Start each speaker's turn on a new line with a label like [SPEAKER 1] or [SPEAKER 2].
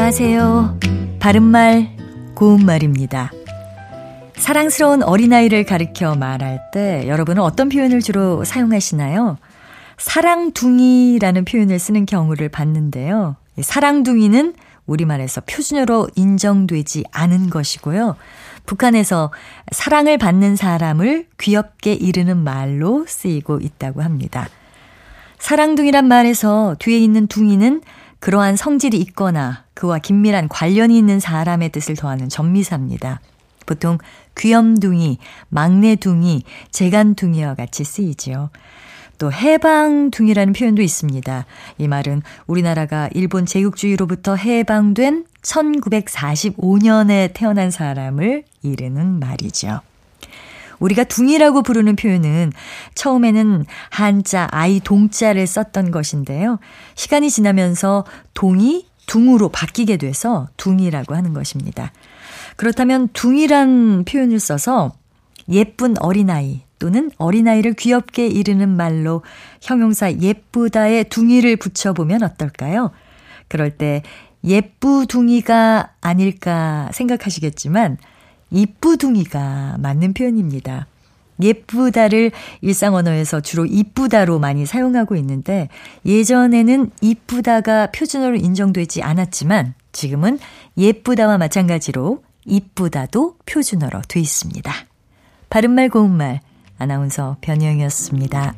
[SPEAKER 1] 안녕하세요. 바른말, 고운말입니다. 사랑스러운 어린아이를 가리켜 말할 때 여러분은 어떤 표현을 주로 사용하시나요? 사랑둥이라는 표현을 쓰는 경우를 봤는데요. 사랑둥이는 우리말에서 표준어로 인정되지 않은 것이고요. 북한에서 사랑을 받는 사람을 귀엽게 이르는 말로 쓰이고 있다고 합니다. 사랑둥이란 말에서 뒤에 있는 둥이는 그러한 성질이 있거나 그와 긴밀한 관련이 있는 사람의 뜻을 더하는 전미사입니다. 보통 귀염둥이, 막내둥이, 재간둥이와 같이 쓰이지요. 또 해방둥이라는 표현도 있습니다. 이 말은 우리나라가 일본 제국주의로부터 해방된 1945년에 태어난 사람을 이르는 말이죠. 우리가 둥이라고 부르는 표현은 처음에는 한자 아이 동자를 썼던 것인데요. 시간이 지나면서 동이 둥으로 바뀌게 돼서 둥이라고 하는 것입니다. 그렇다면 둥이란 표현을 써서 예쁜 어린아이 또는 어린아이를 귀엽게 이르는 말로 형용사 예쁘다에 둥이를 붙여보면 어떨까요? 그럴 때 예쁘둥이가 아닐까 생각하시겠지만 이쁘둥이가 맞는 표현입니다. 예쁘다를 일상 언어에서 주로 이쁘다로 많이 사용하고 있는데 예전에는 이쁘다가 표준어로 인정되지 않았지만 지금은 예쁘다와 마찬가지로 이쁘다도 표준어로 돼 있습니다. 바른말 고운말 아나운서 변희영이었습니다.